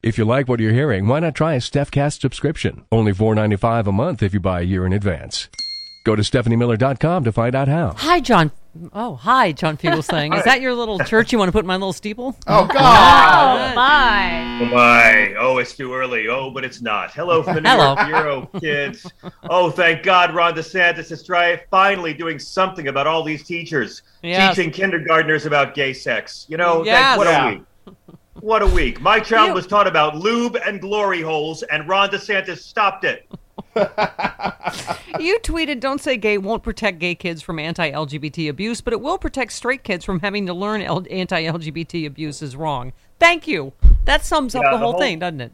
If you like what you're hearing, why not try a StephCast subscription? Only $4.95 a month if you buy a year in advance. Go to StephanieMiller.com to find out how. Hi, John. Oh, hi, John Fugelsang. Is that your little church you want to put in my little steeple? Oh, God. Oh, my. Oh my! Oh, it's too early. Oh, but it's not. Hello from the New Hello. York Bureau, kids. Oh, thank God, Ron DeSantis is try finally doing something about all these teachers Yes. teaching kindergartners about gay sex. You know, Yes. that, what Yeah. a week! What a week! My child You- was taught about lube and glory holes, and Ron DeSantis stopped it. You tweeted, "Don't say gay won't protect gay kids from anti-LGBT abuse, but it will protect straight kids from having to learn L- anti-LGBT abuse is wrong." Thank you. That sums up the the whole, whole- thing, doesn't it?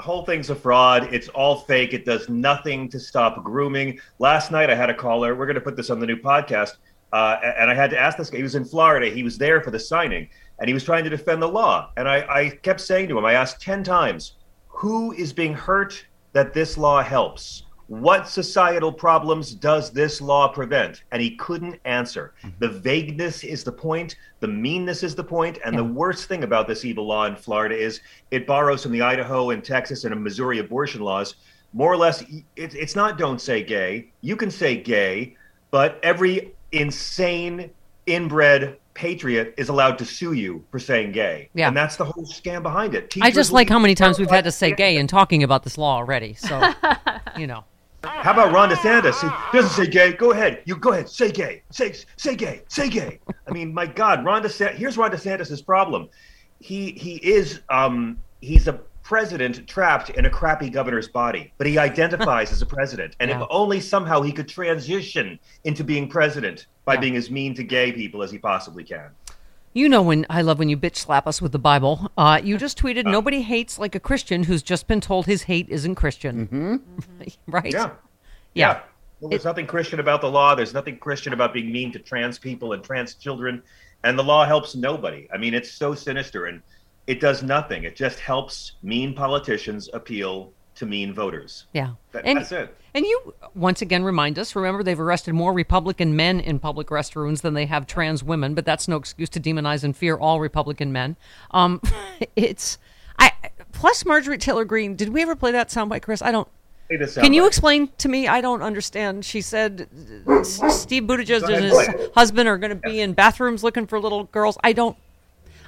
Whole thing's a fraud. It's all fake. It does nothing to stop grooming. Last night I had a caller. We're going to put this on the new podcast. Uh, and I had to ask this guy. He was in Florida. He was there for the signing, and he was trying to defend the law. And I, I kept saying to him, I asked 10 times, who is being hurt that this law helps? What societal problems does this law prevent? And he couldn't answer. Mm-hmm. The vagueness is the point, the meanness is the point, and the worst thing about this evil law in Florida is it borrows from the Idaho and Texas and Missouri abortion laws. More or less, it, it's not don't say gay. You can say gay, but every insane, inbred patriot is allowed to sue you for saying gay. Yeah. And that's the whole scam behind it. I just like how many times we've had to say gay in talking about this law already. So, you know. How about Ron DeSantis? He doesn't say gay. Go ahead. You go ahead. Say gay. Say say gay. Say gay. I mean, my God, Ron DeSantis. Here's Ron DeSantis' problem. He he is um he's a president trapped in a crappy governor's body, but he identifies as a president. And Yeah. if only somehow he could transition into being president by Yeah. being as mean to gay people as he possibly can. You know when I love when you bitch slap us with the Bible. Uh, you just tweeted, "Nobody hates like a Christian who's just been told his hate isn't Christian." Mm-hmm. right? Yeah. Yeah. Well, there's nothing Christian about the law. There's nothing Christian about being mean to trans people and trans children. And the law helps nobody. I mean, it's so sinister and it does nothing. It just helps mean politicians appeal to mean voters. Yeah. That, and, that's it. And you once again remind us. Remember, they've arrested more Republican men in public restrooms than they have trans women, but that's no excuse to demonize and fear all Republican men. Um, it's I plus Marjorie Taylor Greene. Did we ever play that soundbite, Chris? I don't. Can you explain to me? I don't understand. She said Steve Buttigieg and his husband are going to be in bathrooms looking for little girls. I don't.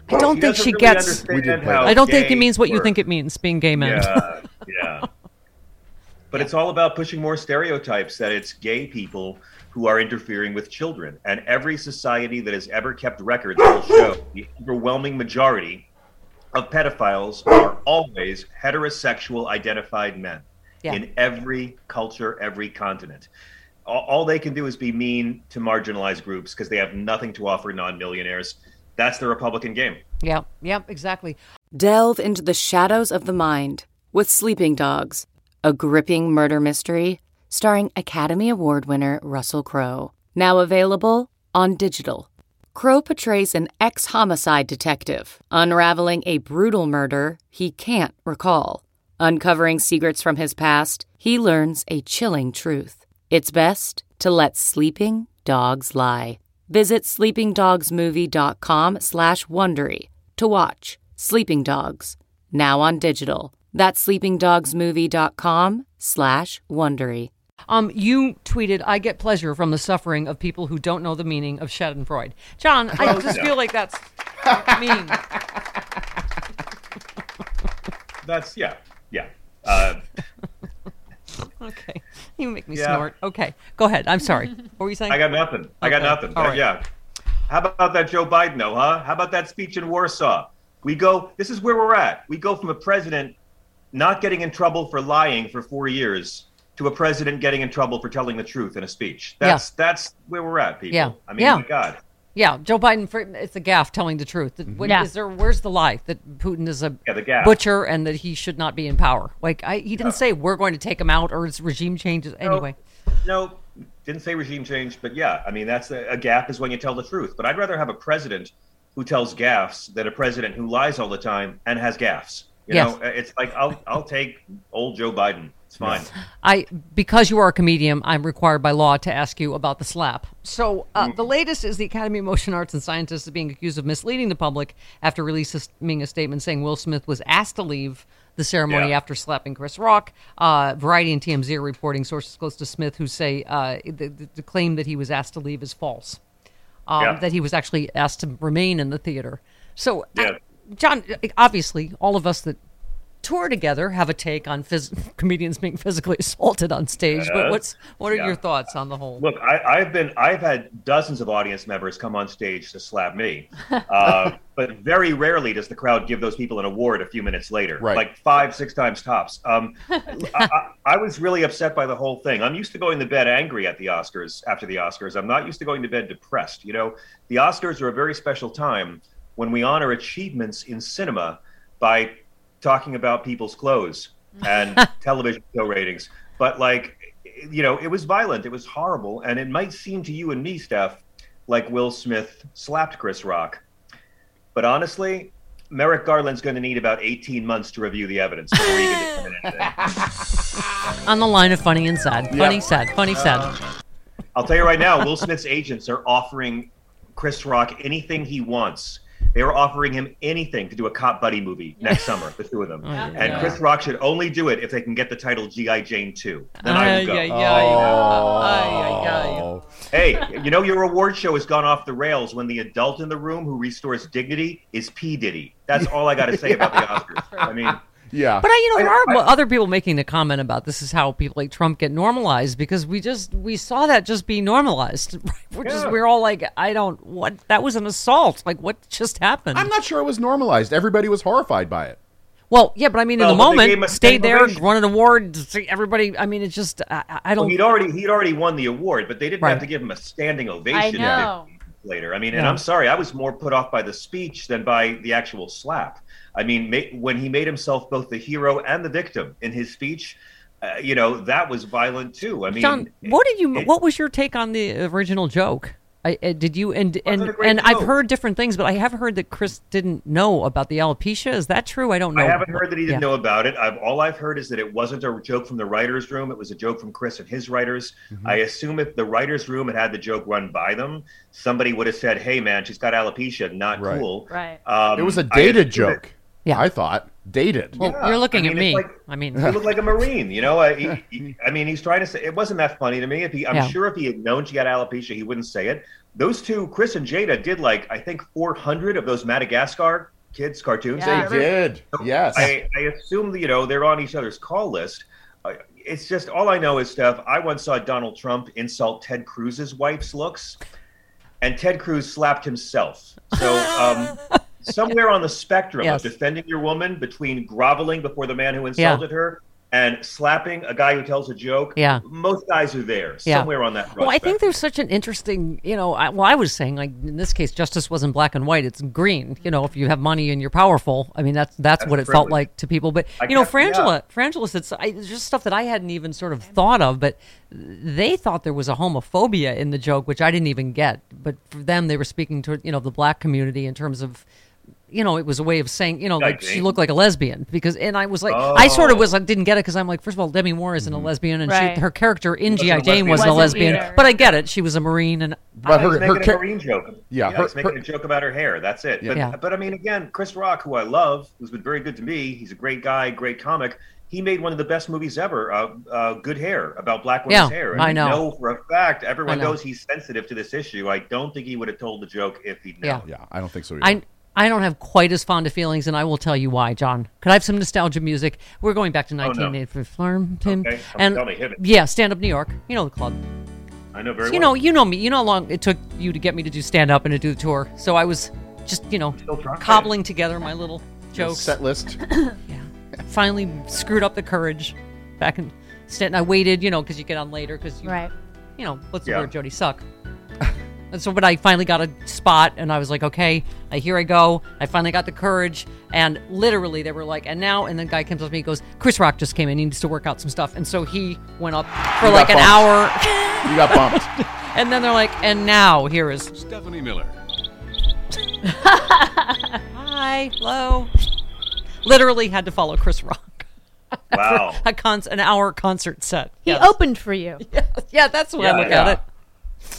I don't She think she really gets. We did play how I don't think it means what you think it means being gay men. Yeah, yeah. But it's all about pushing more stereotypes that it's gay people who are interfering with children. And every society that has ever kept records will show the overwhelming majority of pedophiles are always heterosexual identified men Yeah. in every culture, every continent. All, all they can do is be mean to marginalized groups because they have nothing to offer non millionaires. That's the Republican game. Yeah. Yep. Exactly. Delve into the shadows of the mind with Sleeping Dogs, a gripping murder mystery starring Academy Award winner Russell Crowe. Now available on digital. Crowe portrays an ex homicide detective unraveling a brutal murder he can't recall. Uncovering secrets from his past, he learns a chilling truth. It's best to let sleeping dogs lie. Visit sleepingdogsmovie.com slash Wondery to watch Sleeping Dogs, now on digital. That's sleepingdogsmovie.com slash Wondery. Um, you tweeted, "I get pleasure from the suffering of people who don't know the meaning of Schadenfreude." John, I Oh, just yeah. feel like that's mean. That's yeah, yeah. Uh, Okay, you make me Yeah. snort. Okay, go ahead. I'm sorry. What were you saying? I got nothing. I got nothing. all Uh. Yeah. How about that Joe Biden though, huh? How about that speech in Warsaw? We go. This is where we're at. We go from a president not getting in trouble for lying for four years to a president getting in trouble for telling the truth in a speech. That's that's where we're at, people. Yeah. I mean, Yeah. my God. Yeah, Joe Biden. For, it's a gaffe telling the truth. That- mm-hmm. what- Yeah. Is there? Where's the lie that Putin is a Yeah, the gaffe. butcher and that he should not be in power? Like I, he didn't say we're going to take him out or it's regime changes. Anyway, No, didn't say regime change, but yeah, I mean that's a, a gap is when you tell the truth. But I'd rather have a president who tells gaffes than a president who lies all the time and has gaffes. You Yes. know, it's like I'll I'll take old Joe Biden. It's fine. I because you are a comedian, I'm required by law to ask you about the slap. So uh, Mm. the latest is the Academy of Motion Arts and Sciences is being accused of misleading the public after releasing a statement saying Will Smith was asked to leave the ceremony Yeah. after slapping Chris Rock. Uh, Variety and TMZ are reporting sources close to Smith who say uh, the, the, the claim that he was asked to leave is false. Um, Yeah. That he was actually asked to remain in the theater. So, uh, Yeah. John, obviously, all of us that tour together have a take on phys- comedians being physically assaulted on stage. But what's what are Yeah. your thoughts on the whole? Look, I, I've been I've had dozens of audience members come on stage to slap me, uh, but very rarely does the crowd give those people an award a few minutes later, Right. like five six times tops. Um, I, I, I was really upset by the whole thing. I'm used to going to bed angry at the Oscars after the Oscars. I'm not used to going to bed depressed. You know, the Oscars are a very special time when we honor achievements in cinema by talking about people's clothes and television show ratings. But like, you know, it was violent. It was horrible, and it might seem to you and me, Steph, like Will Smith slapped Chris Rock. But honestly, Merrick Garland's going to need about 18 months to review the evidence before he can on the line of funny and sad, funny sad, funny uh, sad. I'll tell you right now, Will Smith's agents are offering Chris Rock anything he wants. They were offering him anything to do a cop buddy movie next summer, the two of them. and Chris Rock should only do it if they can get the title G.I. Jane 2. Then I will go. Ay, ay. Oh. Hey, you know your award show has gone off the rails when the adult in the room who restores dignity is P. Diddy. That's all I got to say about the Oscars. I mean, Yeah. But I, you know, there I- are other people making the comment about this is how people like Trump get normalized because we just we saw that just be normalized. We're just we're all like, I don't what that was an assault. Like what just happened? I'm not sure it was normalized. Everybody was horrified by it. well, yeah, but I mean, in the but they gave him moment, stayed there, standing won an award. Everybody, I mean, it's just I, I I don't. he'd already he'd already won the award, but they didn't Right. have to give him a standing ovation. I know. Later, I mean, and I'm sorry, I was more put off by the speech than by the actual slap. I mean, ma- when he made himself both the hero and the victim in his speech, uh, you know, that was violent too. I mean, John, what did you? it- what was your take on the original joke? I, uh, did you and and Wasn't and I've heard different things, but I have heard that Chris didn't know about the alopecia. Is that true? I don't know. I haven't heard that he didn't Yeah. know about it. I've, all I've heard is that it wasn't a joke from the writers' room. It was a joke from Chris and his writers. Mm-hmm. I assume if the writers' room had had the joke run by them, somebody would have said, "Hey, man, she's got alopecia. Not Right. cool." Right. Um, It was a dated assume joke. Yeah. I thought dated. Well, Yeah, you're looking I at me. like- I mean, He looked like a marine, you know. I, he, he- I mean, he's trying to say it wasn't that funny to me. If he, I'm Yeah. sure if he had known she had alopecia, he wouldn't say it. Those two, Chris and Jada, did like I think 400 of those Madagascar kids cartoons. Yeah. they they ever- did. Yes. I, I assume that, you know they're on each other's call list. Uh, It's just all I know is Steph. I once saw Donald Trump insult Ted Cruz's wife's looks, and Ted Cruz slapped himself. So um, somewhere on the spectrum Yes. of defending your woman between groveling before the man who insulted her and slapping a guy who tells a joke. Yeah. most guys are there Yeah. somewhere on that. well, I think there's such an interesting, you know. I, well, I was saying like in this case, justice wasn't black and white; it's green. You know, if you have money and you're powerful, I mean, that's that's, That's what it felt like to people. But I you know, kept- Frangela, Frangela said I, it's just stuff that I hadn't even sort of thought of, but they thought there was a homophobia in the joke, which I didn't even get. But for them, they were speaking to you know the black community in terms of. You know, it was a way of saying, you know, like she looked like a lesbian because, and I was like, I sort of Oh. was like, didn't get it because I'm like, first of all, Demi Moore isn't a lesbian, and Right. she, her character in GI Jane wasn't a Wasn't lesbian, either. but I get it. She was a marine, and but her he's her making cha- a marine joke. Yeah, he's her- making her- a joke about her hair. That's it. But, Yeah. but I mean, again, Chris Rock, who I love, who's been very good to me. He's a great guy, great comic. he made one of the best movies ever, uh, uh, Good Hair, about black women's Yeah, hair. And I we know. for a fact, everyone know. knows he's sensitive to this issue. I don't think he would have told the joke if he'd Yeah. Yeah, I don't think so. Either. I I don't have quite as fond of feelings, and I will tell you why, John. Could I have some nostalgia music? We're going back to Oh, no. 1984. Tim. Okay, and tell me, hit it. yeah, Stand Up New York. You know the club. I know very You well. know, you know me. You know how long it took you to get me to do stand up and to do the tour. So I was just, you know, Still trying. cobbling together my little jokes. Set list. Yeah. Finally screwed up the courage back in Stanton. I waited, you know, because you get on later because you, Right. you know, what's the Yeah. word, Jody? Suck. And so, but I finally got a spot, and I was like, okay, here I go. I finally got the courage, and literally they were like, and now, and the guy comes up to me, and goes, Chris Rock just came in, he needs to work out some stuff, and so he went up for You like an bumped. hour, You got bumped. and then they're like, and now here is Stephanie Miller. hi, hello. Literally had to follow Chris Rock. Wow. A con- an hour concert set. He Yes. opened for you. Yeah, yeah that's the way I Yeah, look yeah. at it.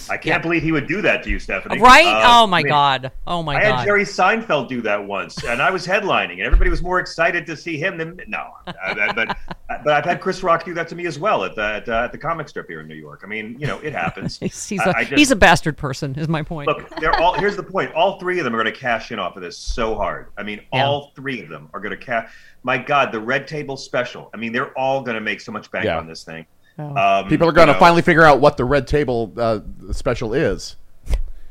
I can't believe he would do that to you, Stephanie. Right? Uh, oh my I mean, god. Oh my god. I had. Jerry Seinfeld do that once, and I was headlining, and everybody was more excited to see him than no. I- I- but but I've had Chris Rock do that to me as well at the at, uh, at the comic strip here in New York. I mean, you know, it happens. he's, he's I- a I just- he's a bastard person. Is my point. Look, they're all. Here's the point. All three of them are going to cash in off of this so hard. I mean, Yeah. all three of them are going to cash. My God, the Red Table Special. I mean, they're all going to make so much bank Yeah. on this thing. Oh. Um, People are going to know, finally figure out what the Red Table uh, special is.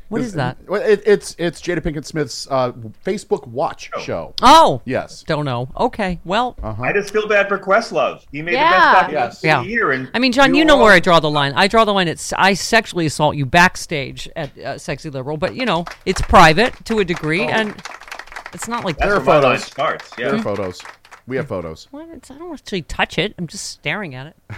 what is that? Well, It, it's it's Jada Pinkett Smith's uh, Facebook Watch show. Oh, Yes. don't know. Okay, well, I just feel bad for Questlove. He made Yeah. the best documentary Yes. of Yeah. year, and I mean, John, you were know all- where I draw the line. I draw the line at s- I sexually assault you backstage at uh, Sexy Liberal, but you know it's private to a degree, Oh. and it's not like That's There are where my line photos. starts. Yeah. There are photos. We have photos. Well, it's, I don't actually touch it. I'm just staring at it.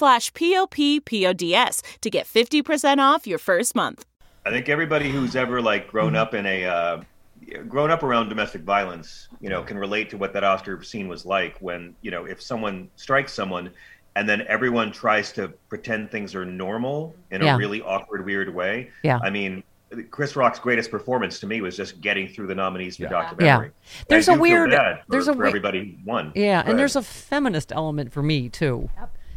p-o-p-p-o-d-s to get 50% off your first month. I think everybody who's ever like grown up in a uh, grown up around domestic violence, you know, can relate to what that Oscar scene was like when you know if someone strikes someone and then everyone tries to pretend things are normal in Yeah. a really awkward, weird way. Yeah. I mean. Chris Rock's greatest performance to me was just getting through the nominees for Yeah. documentary. Yeah. There's a weird- for, there's a for everybody won. Yeah, and there's a feminist element for me too.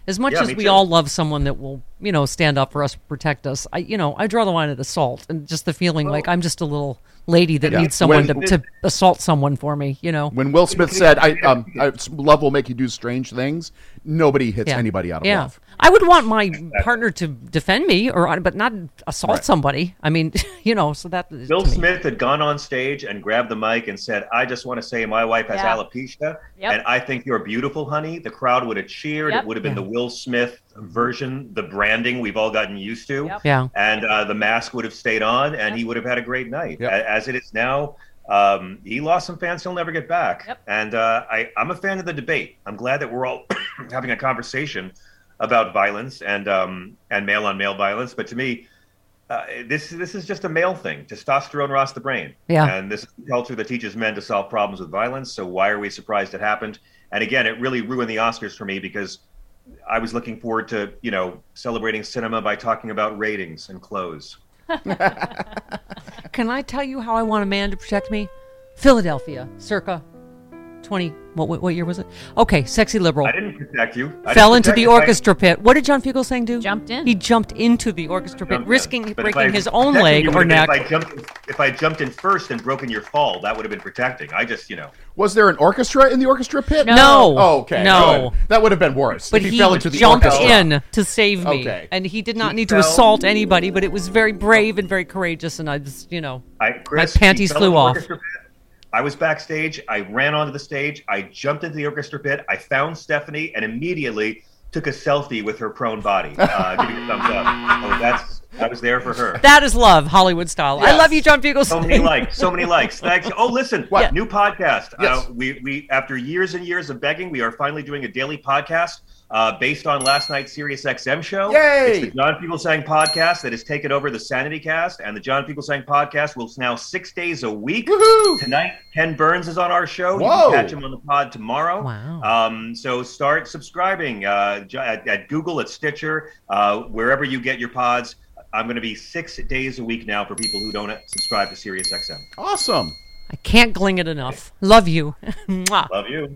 As much Yeah, as we too. all love someone that will, you know, stand up for us, protect us, I, you know, I draw the line at assault, and just the feeling like I'm just a little lady that Yeah. needs someone to, When- to assault someone for me. You know. When Will Smith said, "I um, I, love will make you do strange things," nobody hits Yeah. anybody out of yeah. love. I would want my partner to defend me, or but not assault Right. somebody. I mean, you know, so that Bill Smith had gone on stage and grabbed the mic and said, I just want to say my wife has Yeah. alopecia Yep. and I think you're beautiful, honey. The crowd would have cheered. Yep. It would have been the Will Smith version, the branding we've all gotten used to. Yep. Yeah. And uh, the mask would have stayed on and he would have had a great night. Yep. A- As it is now, um, he lost some fans he'll never get back. Yep. And uh, I, I'm a fan of the debate. I'm glad that we're all having a conversation about violence and um, and male on male violence. But to me, uh, this this is just a male thing. Testosterone rots the brain. Yeah. And this is a culture that teaches men to solve problems with violence. So why are we surprised it happened? And again, it really ruined the Oscars for me because I was looking forward to you know celebrating cinema by talking about ratings and clothes. Can I tell you how I want a man to protect me? Philadelphia, circa twenty. What what, what year was it? Okay, sexy liberal. I didn't protect you. I fell into the you. I- orchestra pit. What did John Fugelsang do? Jumped in. He jumped into the orchestra pit, risking But breaking I his own leg or would've neck. If I jumped, if I jumped in first and broken your fall, that would have been protecting. I just, you know, Was there an orchestra in the orchestra pit? No. Oh, okay. No. good. That would have been worse. but if he, he, fell into the jumped orchestra. in to save me, Okay. and he did not He need to assault anybody. But it was very brave and very courageous, and I just, you know, I Chris, panties flew in the off. I was backstage. I ran onto the stage. I jumped into the orchestra pit. I found Stephanie and immediately took a selfie with her prone body, uh, giving a thumbs up. Oh, that's I was there for her. That is love, Hollywood style. I love you, John So many likes, so many likes. Thanks. Oh, listen, What? new podcast. Yes. Uh, we we after years and years of begging, we are finally doing a daily podcast uh, based on last night's Sirius XM show. Yay! It's the John Fugelsang podcast that has taken over the Sanity Cast, and the John Fugelsang podcast will now six days a week. Woohoo! Tonight, Ken Burns is on our show. You Whoa. can catch him on the pod tomorrow. Wow. Um, so start subscribing uh, at, at Google, at Stitcher, uh, wherever you get your pods. I'm going to be six days a week now for people who don't subscribe to SiriusXM. Awesome. I can't gling it enough. Love you. Love you.